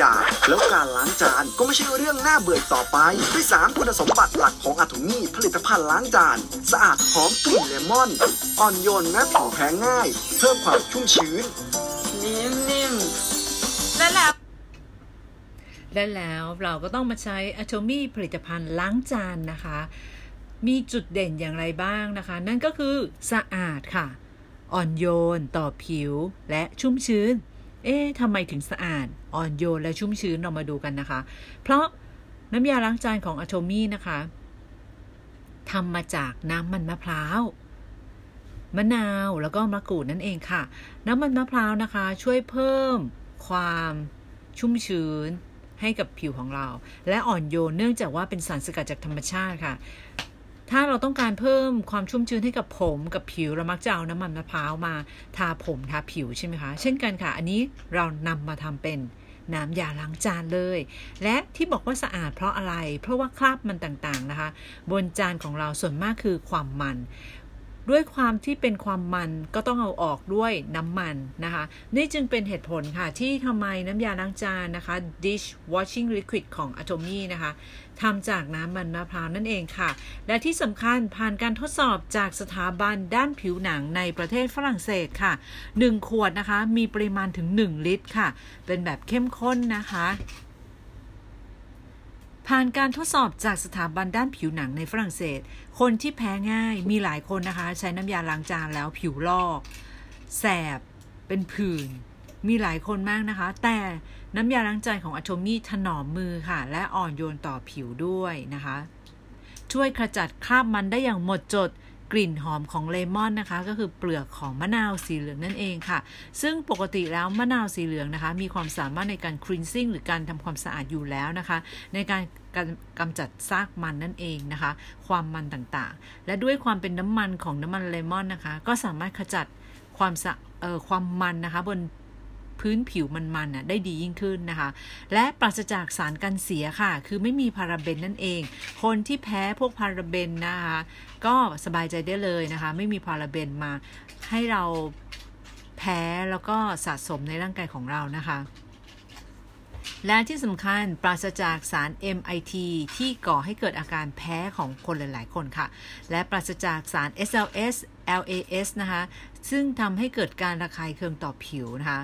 ได้แล้วการล้างจานก็ไม่ใช่เรื่องน่าเบื่อต่อไป ด้วยสามคุณสมบัติหลักของอะโทมี่ผลิตภัณฑ์ล้างจาน สะอาดหอมกลิ่นเลมอน อ่อนโยนแม้ผิวแพ้ง่าย เพิ่มความชุ่มชื้น นิ่มๆและแล้วและแล้วเราก็ต้องมาใช้ Atomy ผลิตภัณฑ์ล้างจานนะคะ มีจุดเด่นอย่างไรบ้างนะคะ นั่นก็คือสะอาดค่ะ อ่อนโยนต่อผิวและชุ่มชื้น เอ๊ะทำไมถึงสะอาด อ่อนโยนและชุ่มชื้นเรามาดูกันนะคะ เพราะน้ำยาล้างจานของ Atomy นะคะทำมาจากน้ำมันมะพร้าวมะนาวแล้วก็มะกรูดนั่นเองค่ะ น้ำมันมะพร้าวนะคะ ช่วยเพิ่มความชุ่มชื้นให้กับผิวของเรา และอ่อนโยนเนื่องจากว่าเป็นสารสกัดจากธรรมชาติค่ะ ถ้าเราต้องการเพิ่มความชุ่มชื้นให้กับผมกับผิวเรามักจะเอาน้ำมันมะพร้าวมาทาผมทาผิวใช่ไหมคะ เช่นกันค่ะ อันนี้เรานำมาทำเป็นน้ำยาล้างจานเลย และที่บอกว่าสะอาดเพราะอะไร เพราะว่าคราบมันต่างๆนะคะ บนจานของเราส่วนมากคือความมัน ด้วยความที่เป็นความมันก็ต้องเอาออกด้วยน้ำมันนะคะ นี่จึงเป็นเหตุผลค่ะ ที่ทำไมน้ำยาล้างจานนะคะ dish washing liquid ของ Atomy นะคะทำจากน้ำมันมะพร้าวนั่นเองค่ะ และที่สำคัญผ่านการทดสอบจากสถาบันด้านผิวหนังในประเทศฝรั่งเศสค่ะ 1 ขวดนะคะ มีปริมาณถึง 1 ลิตรค่ะ เป็นแบบเข้มข้นนะคะ ผ่านการทดสอบจากสถาบันด้านผิวหนังในฝรั่งเศส คนที่แพ้ง่ายมีหลายคนนะคะ ใช้น้ำยาล้างจานแล้วผิวลอก แสบ เป็นผื่น มีหลายคนมากนะคะ แต่น้ำยาล้างจานของอโทมี่ถนอมมือค่ะ และอ่อนโยนต่อผิวด้วยนะคะ ช่วยขจัดคราบมันได้อย่างหมดจด กลิ่นหอมของเลมอนนะคะ ก็คือเปลือกของมะนาวสีเหลืองนั่นเองค่ะ ซึ่งปกติแล้วมะนาวสีเหลืองนะคะ มีความสามารถในการครีนซิ่งหรือการทำความสะอาดอยู่แล้วนะคะ ในการกำจัดซากมันนั่นเองนะคะ ความมันต่างๆ และด้วยความเป็นน้ำมันของน้ำมันเลมอนนะคะ ก็สามารถขจัดความสะเอ่อความมันนะคะบน พื้นผิวมันๆน่ะได้ดียิ่งขึ้นนะคะ และปราศจากสารกันเสียค่ะ คือไม่มีพาราเบนนั่นเอง คนที่แพ้พวกพาราเบนนะคะก็สบายใจได้เลยนะคะ ไม่มีพาราเบนมาให้เราแพ้แล้วก็สะสมในร่างกายของเรานะคะและที่สำคัญปราศจากสาร MIT ที่ก่อให้เกิดอาการแพ้ของคนหลาย ๆ คนค่ะ และปราศจากสาร SLS LAS นะคะ ซึ่งทำให้เกิดการระคายเคืองต่อผิวนะคะ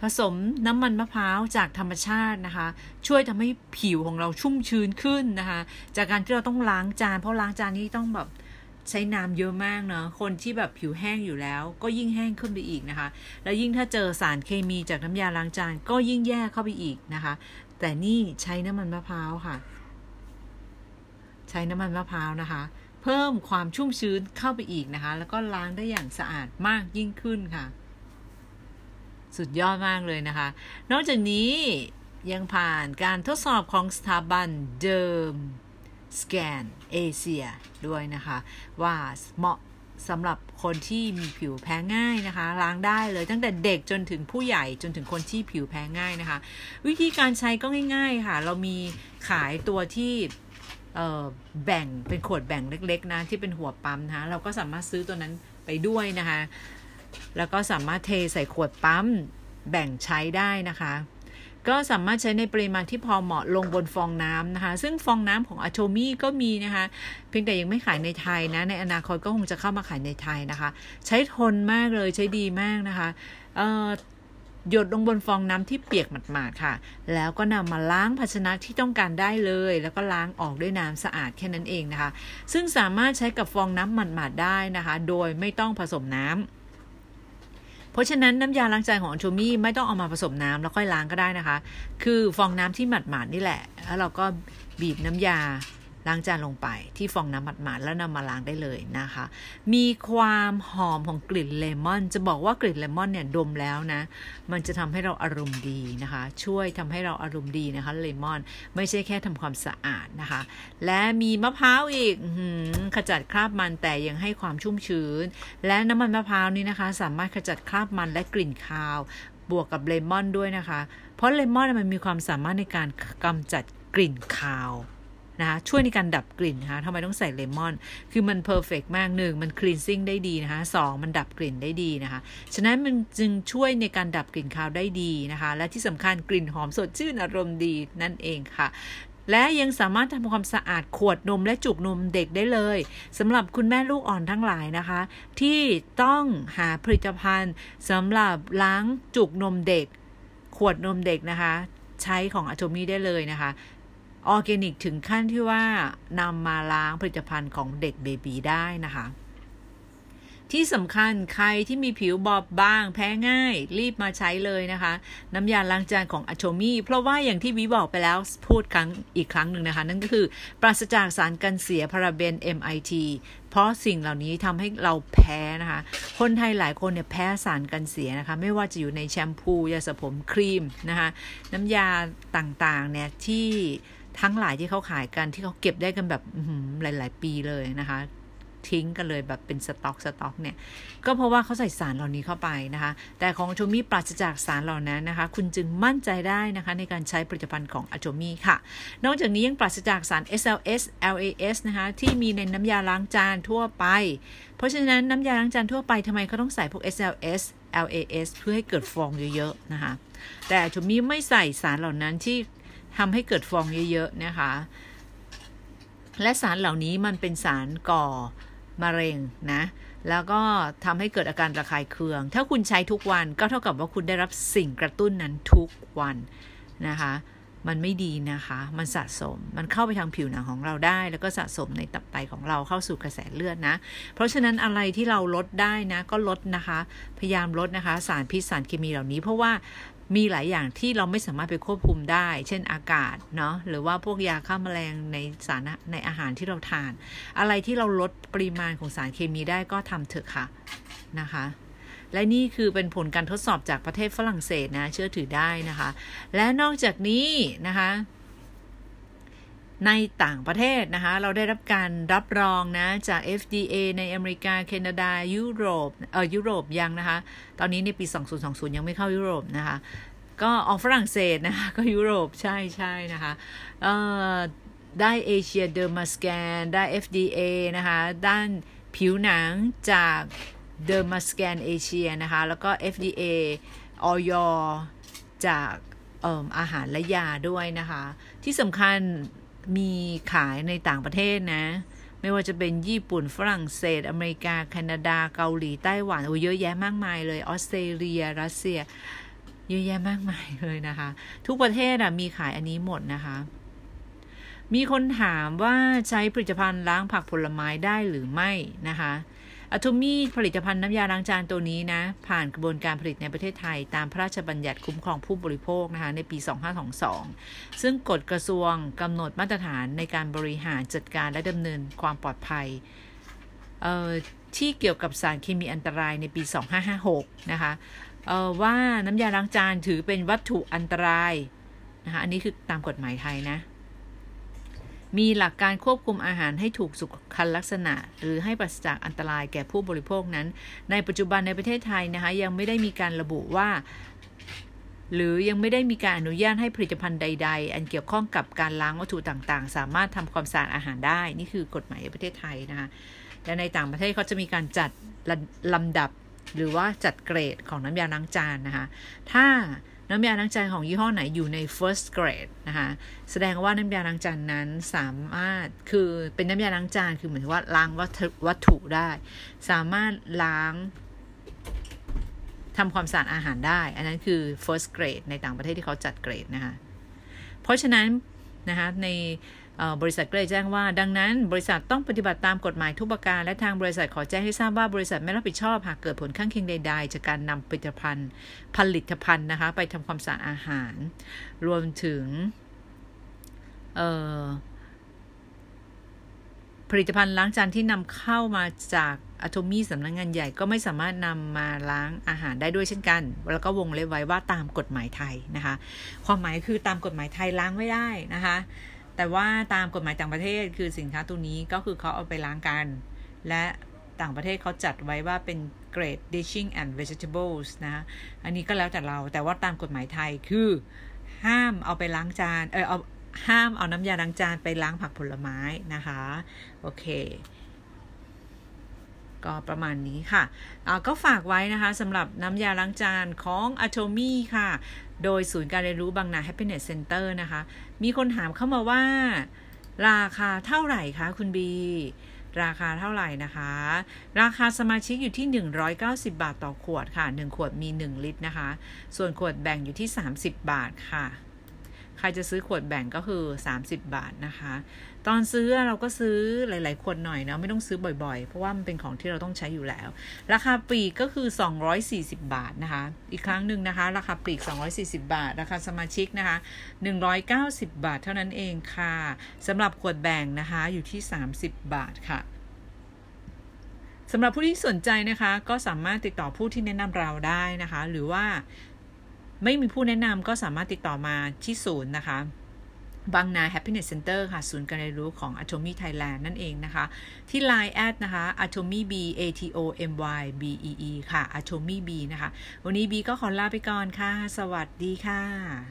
ผสมน้ำมันมะพร้าวจากธรรมชาตินะคะ ช่วยทำให้ผิวของเราชุ่มชื้นขึ้นนะคะ จากการที่เราต้องล้างจาน เพราะล้างจานนี้ต้องแบบใช้น้ำเยอะมากเนาะคนที่แบบผิวแห้งอยู่แล้ว ก็ยิ่งแห้งขึ้นไปอีกนะคะ แล้วยิ่งถ้าเจอสารเคมีจากน้ำยาล้างจานก็ยิ่งแย่เข้าไปอีกนะคะ แต่นี่ใช้น้ำมันมะพร้าวค่ะ ใช้น้ำมันมะพร้าวนะคะ เพิ่มความชุ่มชื้นเข้าไปอีกนะคะ แล้วก็ล้างได้อย่างสะอาดมากยิ่งขึ้นค่ะ สุดยอดมากเลยนะคะ นอกจากนี้ยังผ่านการทดสอบของสถาบันเดิมสแกนเอเชียด้วยนะคะ ว่าเหมาะสำหรับคนที่มีผิวแพ้ง่ายนะคะ ล้างได้เลยตั้งแต่เด็กจนถึงผู้ใหญ่จนถึงคนที่ผิวแพ้ง่ายนะคะ วิธีการใช้ก็ง่ายๆค่ะ เรามีขายตัวที่แบ่งเป็นขวดแบ่งเล็กๆนะที่เป็นหัวปั๊มนะคะเราก็สามารถซื้อตัวนั้นไปด้วยนะคะ แล้วก็สามารถเทใส่ขวดปั๊มแบ่งใช้ได้นะคะ ก็สามารถใช้ในปริมาณที่พอเหมาะลงบนฟองน้ำนะคะ ซึ่งฟองน้ำของอะโ o มี่ก็มีนะคะ เพียงแต่ยังไม่ขายในไทยนะ ในอนาคตก็คงจะเข้ามาขายในไทยนะคะ ใช้ทนมากเลยใช้ดีมากนะคะหยดลงบนฟองน้ำที่เปียกหมาดๆค่ะ แล้วก็นำมาล้างภาชนะที่ต้องการได้เลย แล้วก็ล้างออกด้วยน้ำสะอาดแค่นั้นเองนะคะ ซึ่งสามารถใช้กับฟองน้ำหมาดๆได้นะคะ โดยไม่ต้องผสมน้ำ เพราะฉะนั้นน้ำยาล้างจานของอันโชมี่ไม่ต้องเอามาผสมน้ำแล้วค่อยล้างก็ได้นะคะ คือฟองน้ำที่หมาดๆนี่แหละ แล้วเราก็บีบน้ำยา ล้างจานลงไปที่ฟองน้ำหมาดๆแล้วนำมาล้างได้เลยนะคะ มีความหอมของกลิ่นเลมอน จะบอกว่ากลิ่นเลมอนเนี่ยดมแล้วนะ มันจะทำให้เราอารมณ์ดีนะคะ ช่วยทำให้เราอารมณ์ดีนะคะเลมอน ไม่ใช่แค่ทำความสะอาดนะคะ และมีมะพร้าวอีกขจัดคราบมันแต่ยังให้ความชุ่มชื้น และน้ำมันมะพร้าวนี้นะคะ สามารถขจัดคราบมันและกลิ่นคาว บวกกับเลมอนด้วยนะคะ เพราะเลมอนมันมีความสามารถในการกำจัดกลิ่นคาว นะคะช่วยในการดับกลิ่นนะคะทำไมต้องใส่เลมอน คือมัน perfect มากหนึ่งมัน cleansing ได้ดีนะคะสองมันดับกลิ่นได้ดีนะคะ ฉะนั้นมันจึงช่วยในการดับกลิ่นคาวได้ดีนะคะ และที่สำคัญกลิ่นหอมสดชื่นอารมณ์ดีนั่นเองค่ะและยังสามารถทำความสะอาดขวดนมและจุกนมเด็กได้เลยสำหรับคุณแม่ลูกอ่อนทั้งหลายนะคะ ที่ต้องหาผลิตภัณฑ์สำหรับล้างจุกนมเด็ก ขวดนมเด็กนะคะ ใช้ของอโ m มีได้เลยนะคะ ออร์แกนิกถึงขั้นที่ว่านำมาล้างผลิตภัณฑ์ของเด็กเบบีได้นะคะ ที่สำคัญใครที่มีผิวบอบบาง แพ้ง่าย รีบมาใช้เลยนะคะ น้ำยาล้างจานของอโ m มีเพราะว่าอย่างที่วิบอกไปแล้วพูดครั้งอีกครั้งหนึ่งนะคะ นั่นก็คือ ปราศจากสารกันเสียพาราเบน MIT เพราะสิ่งเหล่านี้ทำให้เราแพ้นะคะ คนไทยหลายคนเนี่ยแพ้สารกันเสียนะคะ ไม่ว่าจะอยู่ในแชมพูยาสระผมครีมนะคะ น้ำยาต่างๆเนี่ยที่ ทั้งหลายที่เขาขายกันที่เขาเก็บได้กันแบบหลาย ๆ ปีเลยนะคะ ทิ้งกันเลยแบบเป็นสต็อกสต็อกเนี่ย ก็เพราะว่าเขาใส่สารเหล่านี้เข้าไปนะคะ แต่ของโชมี่ปราศจากสารเหล่านั้นนะคะ คุณจึงมั่นใจได้นะคะในการใช้ผลิตภัณฑ์ของอโชมี่ค่ะ นอกจากนี้ยังปราศจากสาร SLS LAS นะคะที่มีในน้ำยาล้างจานทั่วไป เพราะฉะนั้นน้ำยาล้างจานทั่วไปทำไมเขาต้องใส่พวก SLS LAS เพื่อให้เกิดฟองเยอะ ๆ นะคะ แต่อโชมี่ไม่ใส่สารเหล่านั้นที่ ทำให้เกิดฟองเยอะๆนะคะ และสารเหล่านี้มันเป็นสารก่อมะเร็งนะ แล้วก็ทำให้เกิดอาการระคายเคือง ถ้าคุณใช้ทุกวันก็เท่ากับว่าคุณได้รับสิ่งกระตุ้นนั้นทุกวันนะคะ มันไม่ดีนะคะ มันสะสม มันเข้าไปทางผิวหนังของเราได้ แล้วก็สะสมในตับไตของเราเข้าสู่กระแสเลือดนะ เพราะฉะนั้นอะไรที่เราลดได้นะ ก็ลดนะคะ พยายามลดนะคะ สารพิษสารเคมีเหล่านี้ เพราะว่า มีหลายอย่างที่เราไม่สามารถไปควบคุมได้ เช่นอากาศเนาะหรือว่าพวกยาฆ่ามาแมลงในสารในอาหารที่เราทาน อะไรที่เราลดปริมาณของสารเคมีได้ก็ทำเถอะค่ะนะคะและนี่คือเป็นผลการทดสอบจากประเทศฝรั่งเศสนะ เชื่อถือได้นะคะ และนอกจากนี้นะคะ ในต่างประเทศนะคะ เราได้รับการรับรองนะ จาก FDA ในอเมริกา แคนาดา ยุโรป เออยุโรปยังนะคะ ตอนนี้ในปี 2020 ยังไม่เข้ายุโรปนะคะ ก็ออกฝรั่งเศสนะคะ ก็ยุโรปใช่ใช่นะคะเอ่อได้เอเชียเดอร์มาสแกนได้ FDA นะคะ ด้านผิวหนังจากเดอร์มาสแกนเอเชียนะคะ แล้วก็ FDA ออยจากอาหารและยาด้วยนะคะ ที่สำคัญ มีขายในต่างประเทศนะ ไม่ว่าจะเป็นญี่ปุ่นฝรั่งเศส อเมริกา แคนาดา เกาหลี ไต้หวัน โอ้เยอะแยะมากมายเลย ออสเตรเลีย รัสเซีย เยอะแยะมากมายเลยนะคะ ทุกประเทศอะมีขายอันนี้หมดนะคะ มีคนถามว่าใช้ผลิตภัณฑ์ล้างผักผลไม้ได้หรือไม่นะคะ อะโทมีผลิตภัณฑ์น้ำยาล้างจานตัวนี้นะ ผ่านกระบวนการผลิตในประเทศไทย ตามพระราชบัญญัติคุ้มครองผู้บริโภคนะคะในปี 2522 ซึ่งกฎกระทรวงกำหนดมาตรฐานในการบริหารจัดการและดำเนินความปลอดภัยที่เกี่ยวกับสารเคมีอันตรายในปี 2556 นะคะว่าน้ำยาล้างจานถือเป็นวัตถุอันตรายนะคะอันนี้คือตามกฎหมายไทยนะ มีหลักการควบคุมอาหารให้ถูกสุขลักษณะ หรือให้ปราศจากอันตรายแก่ผู้บริโภคนั้น ในปัจจุบันในประเทศไทยนะคะยังไม่ได้มีการระบุว่า หรือยังไม่ได้มีการอนุญาตให้ผลิตภัณฑ์ใด ๆ อันเกี่ยวข้องกับการล้างวัตถุต่างๆ สามารถทำความสะอาดอาหารได้ นี่คือกฎหมายในประเทศไทยนะคะแต่ในต่างประเทศเขาจะมีการจัดลำดับหรือว่าจัดเกรดของน้ำยาล้างจานนะคะ ถ้า น้ำยาล้างจานของยี่ห้อไหนอยู่ใน first grade นะคะ แสดงว่าน้ำยาล้างจานนั้นสามารถคือเป็นน้ำยาล้างจานคือเหมือนว่าล้างวัตถุวัตถุได้ สามารถล้างทำความสะอาดอาหารได้ อันนั้นคือ first grade ในต่างประเทศที่เขาจัดเกรดนะคะ เพราะฉะนั้นนะคะใน บริษัทก็เลยแจ้งว่า ดังนั้นบริษัทต้องปฏิบัติตามกฎหมายทุกประการ และทางบริษัทขอแจ้งให้ทราบว่าบริษัทไม่รับผิดชอบ หากเกิดผลข้างเคียงใด ๆ จากการนำผลิตภัณฑ์ ผลิตภัณฑ์นะคะ ไปทำความสะอาดอาหาร รวมถึงผลิตภัณฑ์ล้างจานที่นำเข้ามาจากอะโทมี่สำนักงงานใหญ่ก็ไม่สามารถนำมาล้างอาหารได้ด้วยเช่นกัน แล้วก็วงเล็บไว้ว่าตามกฎหมายไทยนะคะ ความหมายคือตามกฎหมายไทยล้างไม่ได้นะคะ แต่ว่าตามกฎหมายต่างประเทศคือสินค้าตัวนี้ก็คือเขาเอาไปล้างกัน และต่างประเทศเขาจัดไว้ว่าเป็นเกรด dishing and vegetables นะอันนี้ก็แล้วแต่เราแต่ว่าตามกฎหมายไทยคือ ห้ามเอาไปล้างจานเออเอาห้ามเอาน้ำยาล้างจานไปล้างผักผลไม้นะคะ โอเค ก็ประมาณนี้ค่ะ ก็ฝากไว้นะคะสำหรับน้ำยาล้างจานของ Atomy ค่ะ โดยศูนย์การเรียนรู้บางนา Happiness Center นะคะ มีคนถามเข้ามาว่า ราคาเท่าไหร่คะคุณบี ราคาเท่าไหร่นะคะ ราคาสมาชิกอยู่ที่ 190 บาทต่อขวดค่ะ 1 ขวดมี 1 ลิตรนะคะ ส่วนขวดแบ่งอยู่ที่ 30 บาทค่ะ ใครจะซื้อขวดแบ่งก็คือ 30 บาทนะคะ ตอนซื้อเราก็ซื้อหลายๆขวดหน่อยเนาะไม่ต้องซื้อบ่อยๆ เพราะว่ามันเป็นของที่เราต้องใช้อยู่แล้ว ราคาปลีกก็คือ 240 บาทนะคะ อีกครั้งหนึ่งนะคะ ราคาปลีก 240 บาท ราคาสมาชิกนะคะ 190 บาทเท่านั้นเองค่ะสำหรับขวดแบ่งนะคะอยู่ที่ 30 บาทค่ะสำหรับผู้ที่สนใจนะคะ ก็สามารถติดต่อผู้ที่แนะนำเราได้นะคะ หรือว่า ไม่มีผู้แนะนำก็สามารถติดต่อมาที่ศูนย์นะคะบางนา Happiness Center ค่ะ ศูนย์การเรียนรู้ของ Atomy Thailand นั่นเองนะคะ ที่ Line แอดนะคะ Atomy B A T O M Y B E E ค่ะ Atomy B นะคะ วันนี้บีก็ขอลาไปก่อนค่ะ สวัสดีค่ะ